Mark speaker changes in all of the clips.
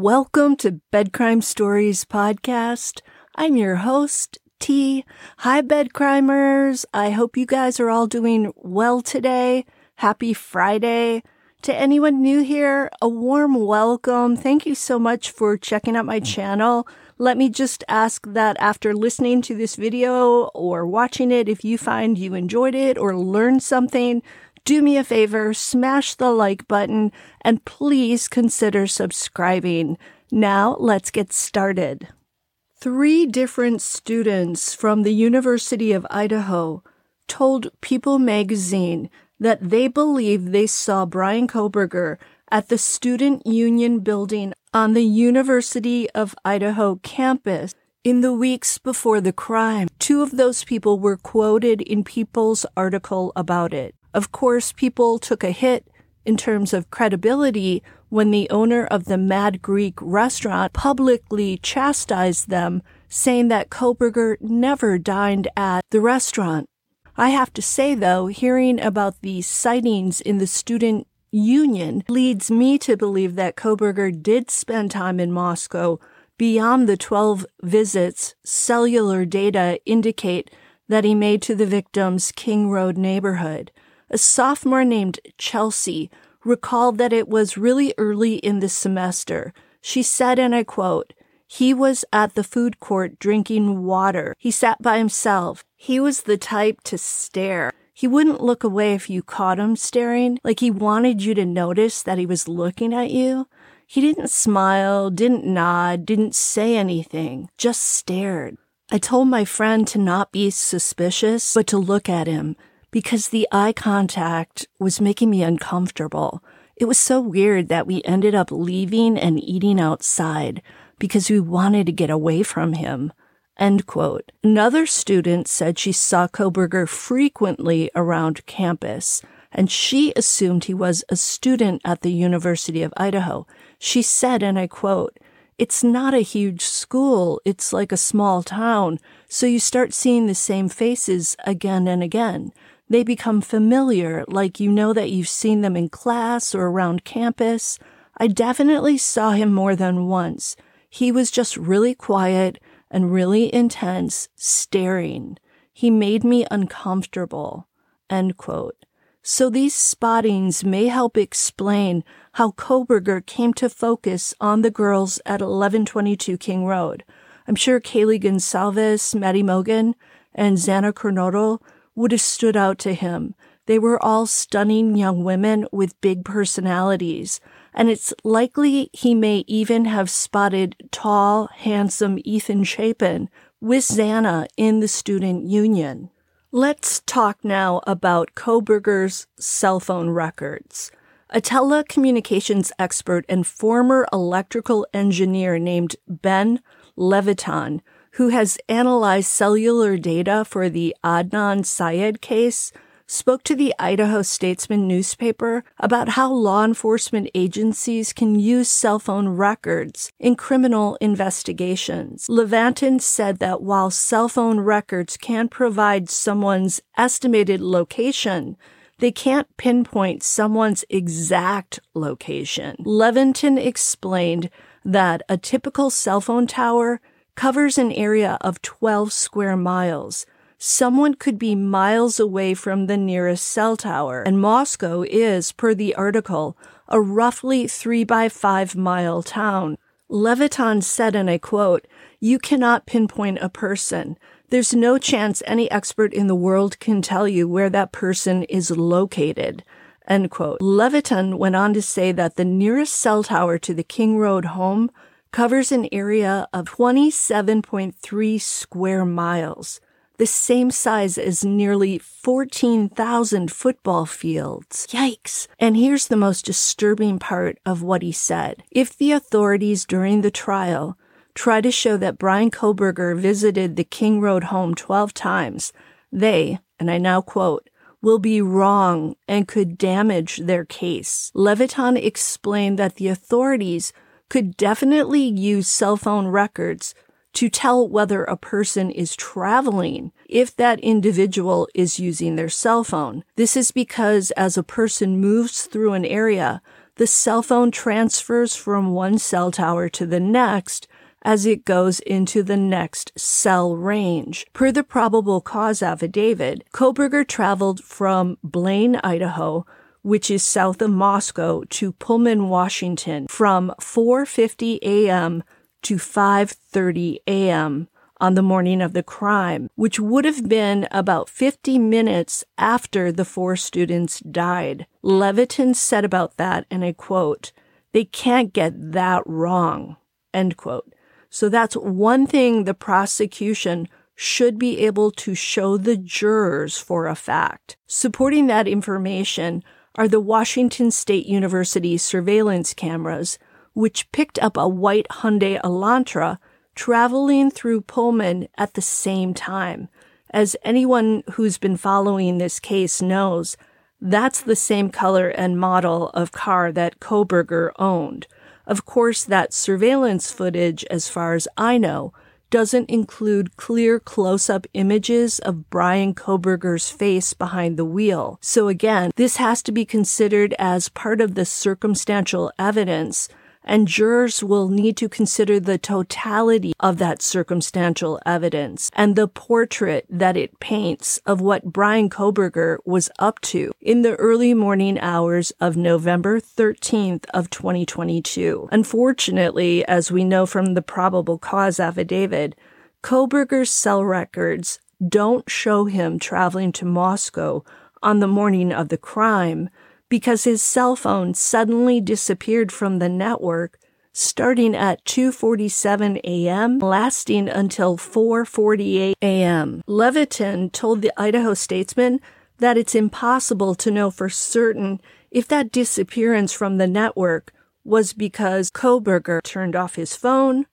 Speaker 1: Welcome to Bedcrime Stories Podcast. I'm your host, T. Hi, bed crimers. I hope you guys are all doing well today. Happy Friday. To anyone new here, a warm welcome. Thank you so much for checking out my channel. Let me just ask that after listening to this video or watching it, if you find you enjoyed it or learned something, do me a favor, smash the like button, and please consider subscribing. Now let's get started. Three different students from the University of Idaho told People magazine that they believe they saw Bryan Kohberger at the Student Union building on the University of Idaho campus in the weeks before the crime. Two of those people were quoted in People's article about it. Of course, people took a hit in terms of credibility when the owner of the Mad Greek restaurant publicly chastised them, saying that Kohberger never dined at the restaurant. I have to say, though, hearing about these sightings in the student union leads me to believe that Kohberger did spend time in Moscow beyond the 12 visits cellular data indicate that he made to the victim's King Road neighborhood a sophomore named Chelsea recalled that it was really early in the semester. She said, and I quote, he was at the food court drinking water. He sat by himself. He was the type to stare. He wouldn't look away if you caught him staring, like he wanted you to notice that he was looking at you. He didn't smile, didn't nod, didn't say anything, just stared. I told my friend to not be suspicious, but to look at him because the eye contact was making me uncomfortable. It was so weird that we ended up leaving and eating outside because we wanted to get away from him. End quote. Another student said she saw Kohberger frequently around campus, and she assumed he was a student at the University of Idaho. She said, and I quote, it's not a huge school. It's like a small town. So you start seeing the same faces again and again. They become familiar, like you know that you've seen them in class or around campus. I definitely saw him more than once. He was just really quiet and really intense, staring. He made me uncomfortable. End quote. So these spottings may help explain how Kohberger came to focus on the girls at 1122 King Road. I'm sure Kaylee Goncalves, Maddie Mogen, and Xana Kernodle would have stood out to him. They were all stunning young women with big personalities, and it's likely he may even have spotted tall, handsome Ethan Chapin with Xana in the student union. Let's talk now about Kohberger's cell phone records. A telecommunications expert and former electrical engineer named Ben Levitan who has analyzed cellular data for the Adnan Syed case, spoke to the Idaho Statesman newspaper about how law enforcement agencies can use cell phone records in criminal investigations. Levitan said that while cell phone records can provide someone's estimated location, they can't pinpoint someone's exact location. Levitan explained that a typical cell phone tower covers an area of 12 square miles. Someone could be miles away from the nearest cell tower, and Moscow is, per the article, a roughly 3 by 5 mile town. Levitan said, and I quote, You cannot pinpoint a person. There's no chance any expert in the world can tell you where that person is located. End quote. Levitan went on to say that the nearest cell tower to the King Road home covers an area of 27.3 square miles, the same size as nearly 14,000 football fields. Yikes. And here's the most disturbing part of what he said. If the authorities during the trial try to show that Bryan Kohberger visited the King Road home 12 times, they, and I now quote, will be wrong and could damage their case. Levitan explained that the authorities could definitely use cell phone records to tell whether a person is traveling if that individual is using their cell phone. This is because as a person moves through an area, the cell phone transfers from one cell tower to the next as it goes into the next cell range. Per the probable cause affidavit, Kohberger traveled from Blaine, Idaho, which is south of Moscow, to Pullman, Washington from 4:50 a.m. to 5:30 a.m. on the morning of the crime, which would have been about 50 minutes after the four students died. Levitan said about that, and I quote, "They can't get that wrong." End quote. So that's one thing the prosecution should be able to show the jurors for a fact. Supporting that information are the Washington State University surveillance cameras, which picked up a white Hyundai Elantra traveling through Pullman at the same time. As anyone who's been following this case knows, that's the same color and model of car that Kohberger owned. Of course, that surveillance footage, as far as I know, doesn't include clear close up images of Bryan Kohberger's face behind the wheel. So again, this has to be considered as part of the circumstantial evidence and jurors will need to consider the totality of that circumstantial evidence and the portrait that it paints of what Bryan Kohberger was up to in the early morning hours of November 13th of 2022. Unfortunately, as we know from the probable cause affidavit, Kohberger's cell records don't show him traveling to Moscow on the morning of the crime, because his cell phone suddenly disappeared from the network starting at 2:47 a.m. lasting until 4:48 a.m. Levitan told the Idaho Statesman that it's impossible to know for certain if that disappearance from the network was because Kohberger turned off his phone,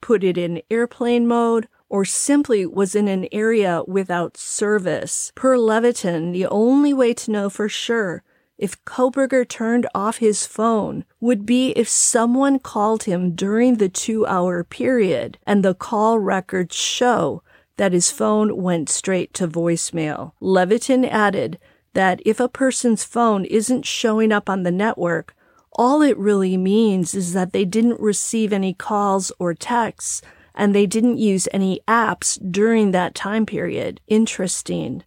Speaker 1: put it in airplane mode, or simply was in an area without service. Per Levitan, the only way to know for sure if Kohberger turned off his phone would be if someone called him during the two hour period and the call records show that his phone went straight to voicemail. Levitan added that if a person's phone isn't showing up on the network, all it really means is that they didn't receive any calls or texts and they didn't use any apps during that time period. Interesting.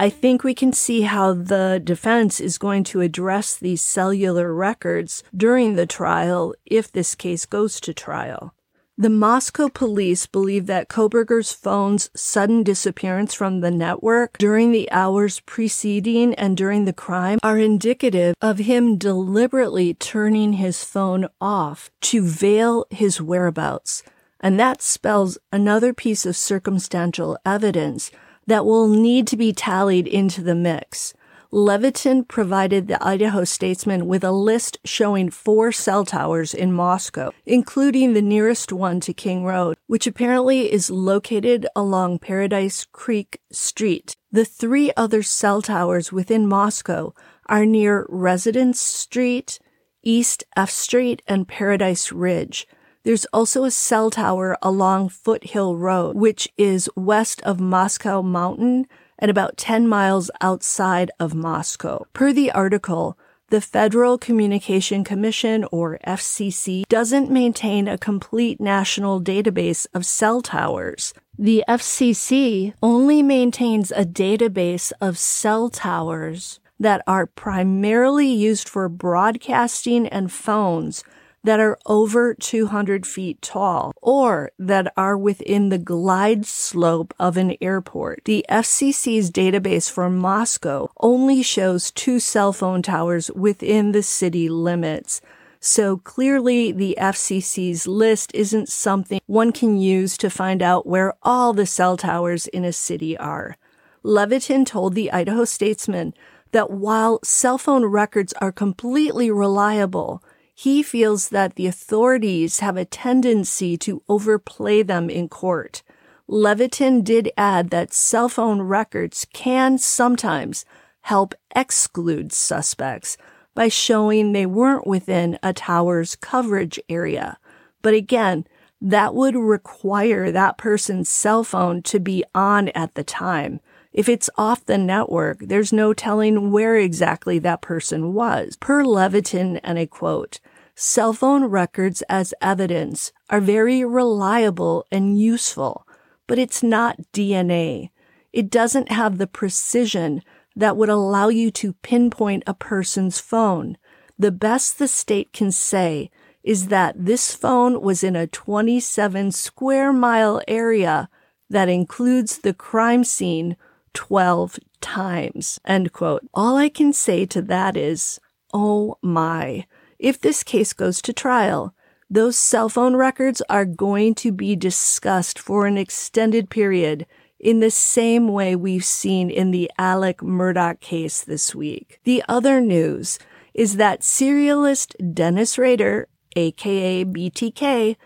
Speaker 1: I think we can see how the defense is going to address these cellular records during the trial if this case goes to trial. The Moscow police believe that Kohberger's phone's sudden disappearance from the network during the hours preceding and during the crime are indicative of him deliberately turning his phone off to veil his whereabouts. And that spells another piece of circumstantial evidence that will need to be tallied into the mix. Levitan provided the Idaho Statesman with a list showing four cell towers in Moscow, including the nearest one to King Road, which apparently is located along Paradise Creek Street. The three other cell towers within Moscow are near Residence Street, East F Street, and Paradise Ridge. There's also a cell tower along Foothill Road, which is west of Moscow Mountain and about 10 miles outside of Moscow. Per the article, the Federal Communication Commission, or FCC, doesn't maintain a complete national database of cell towers. The FCC only maintains a database of cell towers that are primarily used for broadcasting and phones that are over 200 feet tall or that are within the glide slope of an airport. The FCC's database for Moscow only shows two cell phone towers within the city limits. So clearly the FCC's list isn't something one can use to find out where all the cell towers in a city are. Levitan told the Idaho Statesman that while cell phone records are completely reliable, he feels that the authorities have a tendency to overplay them in court. Levitan did add that cell phone records can sometimes help exclude suspects by showing they weren't within a tower's coverage area. But again, that would require that person's cell phone to be on at the time. If it's off the network, there's no telling where exactly that person was. Per Levitan, and I quote, cell phone records as evidence are very reliable and useful, but it's not DNA. It doesn't have the precision that would allow you to pinpoint a person's phone. The best the state can say is that this phone was in a 27 square mile area that includes the crime scene 12 times. End quote. All I can say to that is, oh my. If this case goes to trial, those cell phone records are going to be discussed for an extended period in the same way we've seen in the Alec Murdaugh case this week. The other news is that serialist Dennis Rader, aka BTK,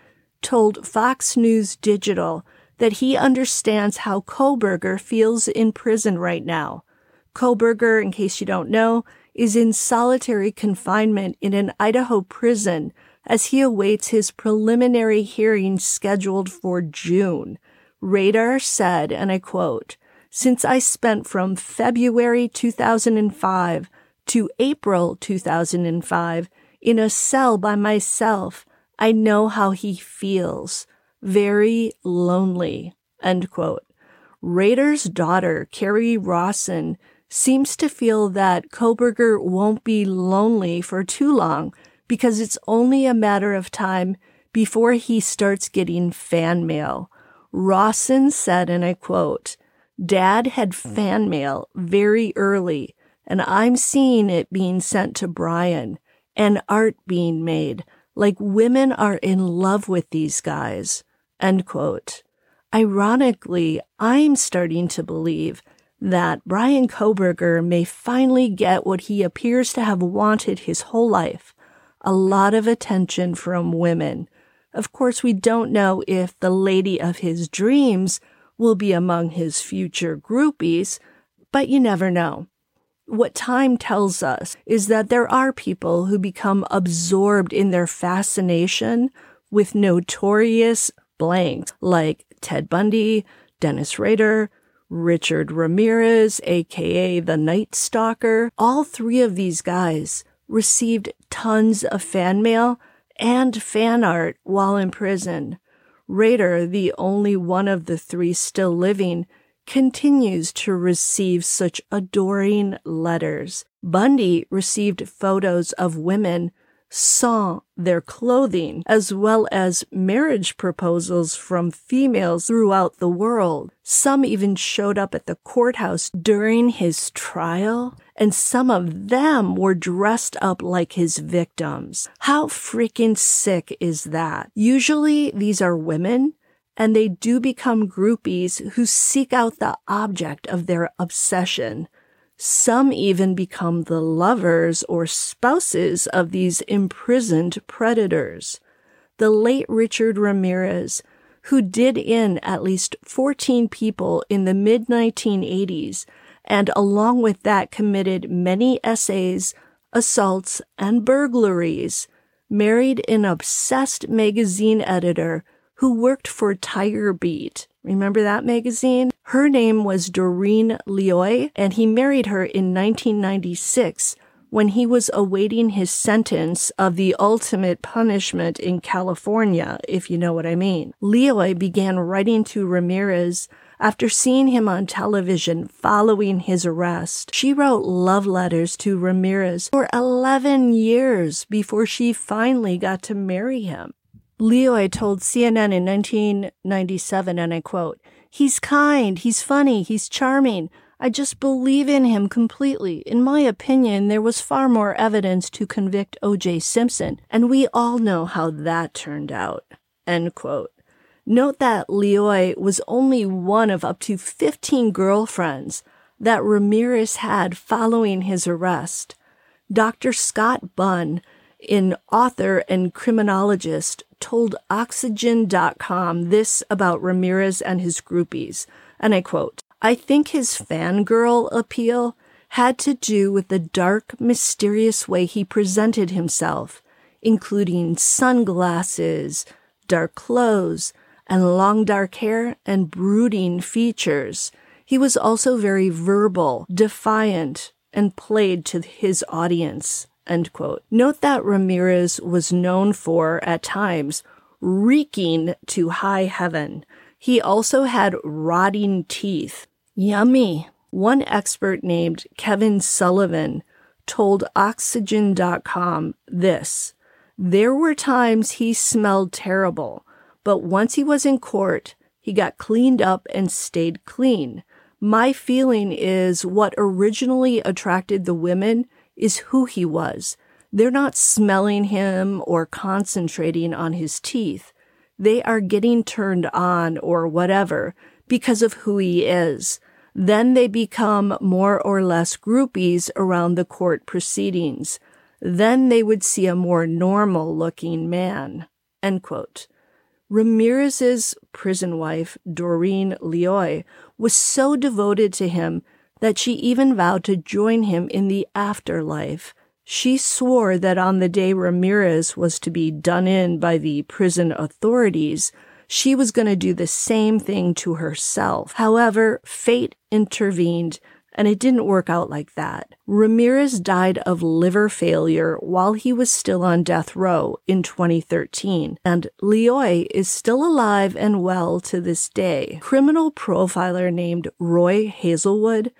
Speaker 1: told Fox News Digital that he understands how Kohberger feels in prison right now. Kohberger, in case you don't know, is in solitary confinement in an Idaho prison as he awaits his preliminary hearing scheduled for June. Rader said, and I quote, Since I spent from February 2005 to April 2005 in a cell by myself, I know how he feels very lonely, end quote. Rader's daughter, Kerri Rawson, seems to feel that Kohberger won't be lonely for too long because it's only a matter of time before he starts getting fan mail. Rawson said, and I quote, Dad had fan mail very early, and I'm seeing it being sent to Bryan and art being made, like women are in love with these guys. End quote. Ironically, I'm starting to believe that Bryan Kohberger may finally get what he appears to have wanted his whole life a lot of attention from women. Of course, we don't know if the lady of his dreams will be among his future groupies, but you never know. What time tells us is that there are people who become absorbed in their fascination with notorious blanks like Ted Bundy, Dennis Rader, Richard Ramirez, aka the Night Stalker. All three of these guys received tons of fan mail and fan art while in prison. Rader, the only one of the three still living, continues to receive such adoring letters. Bundy received photos of women saw their clothing, as well as marriage proposals from females throughout the world. Some even showed up at the courthouse during his trial, and some of them were dressed up like his victims. How freaking sick is that? Usually these are women, and they do become groupies who seek out the object of their obsession. Some even become the lovers or spouses of these imprisoned predators. The late Richard Ramirez, who did in at least 14 people in the mid 1980s, and along with that committed many essays, assaults, and burglaries, married an obsessed magazine editor who worked for Tiger Beat. Remember that magazine? Her name was Doreen Lioy, and he married her in 1996 when he was awaiting his sentence of the ultimate punishment in California, if you know what I mean. Lioy began writing to Ramirez after seeing him on television following his arrest. She wrote love letters to Ramirez for 11 years before she finally got to marry him. Lioy told CNN in 1997, and I quote, He's kind, he's funny, he's charming. I just believe in him completely. In my opinion, there was far more evidence to convict O.J. Simpson, and we all know how that turned out. End quote. Note that Lioy was only one of up to 15 girlfriends that Ramirez had following his arrest. Dr. Scott Bonn, an author and criminologist, told Oxygen.com this about Ramirez and his groupies, and I quote, I think his fangirl appeal had to do with the dark, mysterious way he presented himself, including sunglasses, dark clothes, and long dark hair and brooding features. He was also very verbal, defiant, and played to his audience. End quote. Note that Ramirez was known for, at times, reeking to high heaven. He also had rotting teeth. Yummy. One expert named Kevin Sullivan told Oxygen.com this. There were times he smelled terrible, but once he was in court, he got cleaned up and stayed clean. My feeling is what originally attracted the women is who he was. They're not smelling him or concentrating on his teeth. They are getting turned on or whatever because of who he is. Then they become more or less groupies around the court proceedings. Then they would see a more normal looking man. End quote. Ramirez's prison wife, Doreen Lioy, was so devoted to him that she even vowed to join him in the afterlife. She swore that on the day Ramirez was to be done in by the prison authorities, she was going to do the same thing to herself. However, fate intervened and it didn't work out like that. Ramirez died of liver failure while he was still on death row in 2013, and Lioy is still alive and well to this day. Criminal profiler named Roy Hazelwood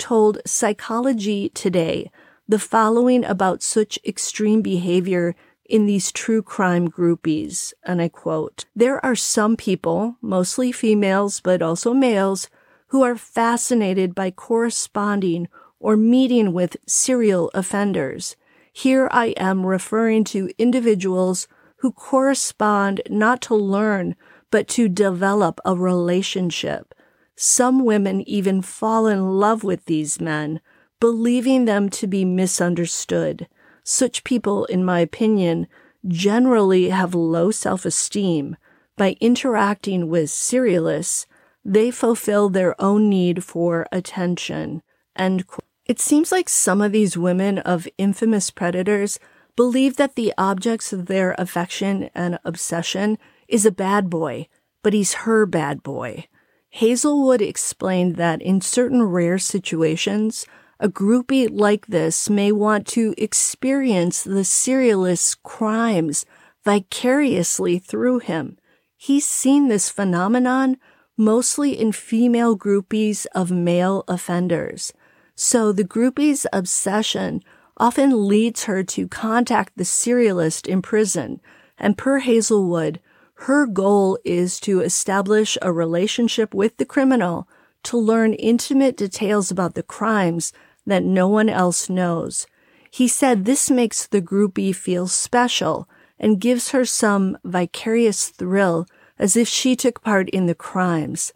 Speaker 1: told Psychology Today the following about such extreme behavior in these true crime groupies, and I quote, There are some people, mostly females, but also males, who are fascinated by corresponding or meeting with serial offenders. Here I am referring to individuals who correspond not to learn, but to develop a relationship. Some women even fall in love with these men, believing them to be misunderstood. Such people, in my opinion, generally have low self-esteem. By interacting with serialists, they fulfill their own need for attention. It seems like some of these women of infamous predators believe that the objects of their affection and obsession is a bad boy, but he's her bad boy. Hazelwood explained that in certain rare situations, a groupie like this may want to experience the serialist's crimes vicariously through him. He's seen this phenomenon mostly in female groupies of male offenders. So the groupie's obsession often leads her to contact the serialist in prison. And per Hazelwood, her goal is to establish a relationship with the criminal to learn intimate details about the crimes that no one else knows. He said this makes the groupie feel special and gives her some vicarious thrill as if she took part in the crimes.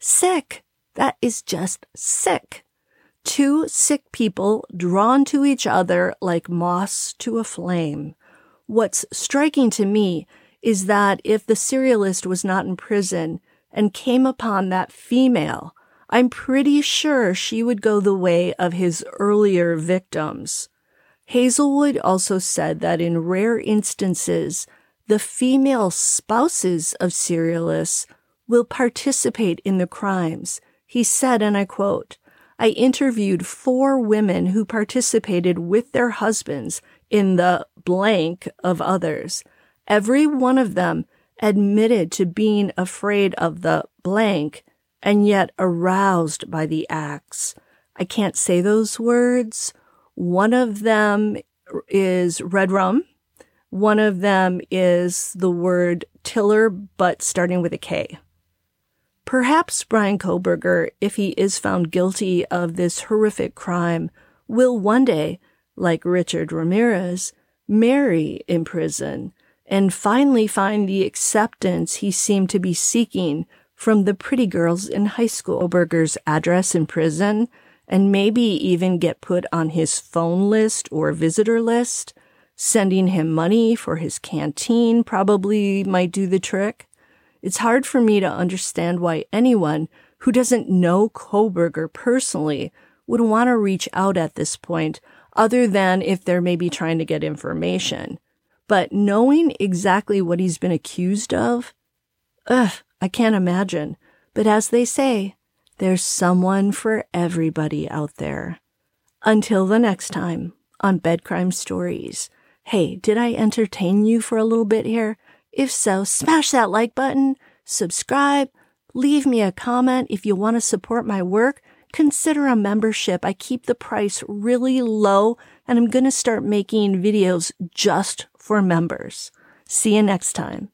Speaker 1: Sick! That is just sick. Two sick people drawn to each other like moss to a flame. What's striking to me is that if the serialist was not in prison and came upon that female, I'm pretty sure she would go the way of his earlier victims. Hazelwood also said that in rare instances, the female spouses of serialists will participate in the crimes. He said, and I quote, I interviewed four women who participated with their husbands in the blank of others. Every one of them admitted to being afraid of the blank and yet aroused by the acts. I can't say those words. One of them is red rum. One of them is the word tiller, but starting with a K. Perhaps Bryan Kohberger, if he is found guilty of this horrific crime, will one day, like Richard Ramirez, marry in prison and finally find the acceptance he seemed to be seeking from the pretty girls in high school. Kohberger's address in prison and maybe even get put on his phone list or visitor list Sending him money for his canteen probably might do the trick. It's hard for me to understand why anyone who doesn't know Kohberger personally would want to reach out at this point, other than if they're maybe trying to get information. But knowing exactly what he's been accused of, ugh, I can't imagine. But as they say, There's someone for everybody out there. Until the next time on Bed Crime Stories. Hey, did I entertain you for a little bit here? If so, smash that like button, subscribe, leave me a comment if you want to support my work. Consider a membership. I keep the price really low and I'm going to start making videos just for members. See you next time.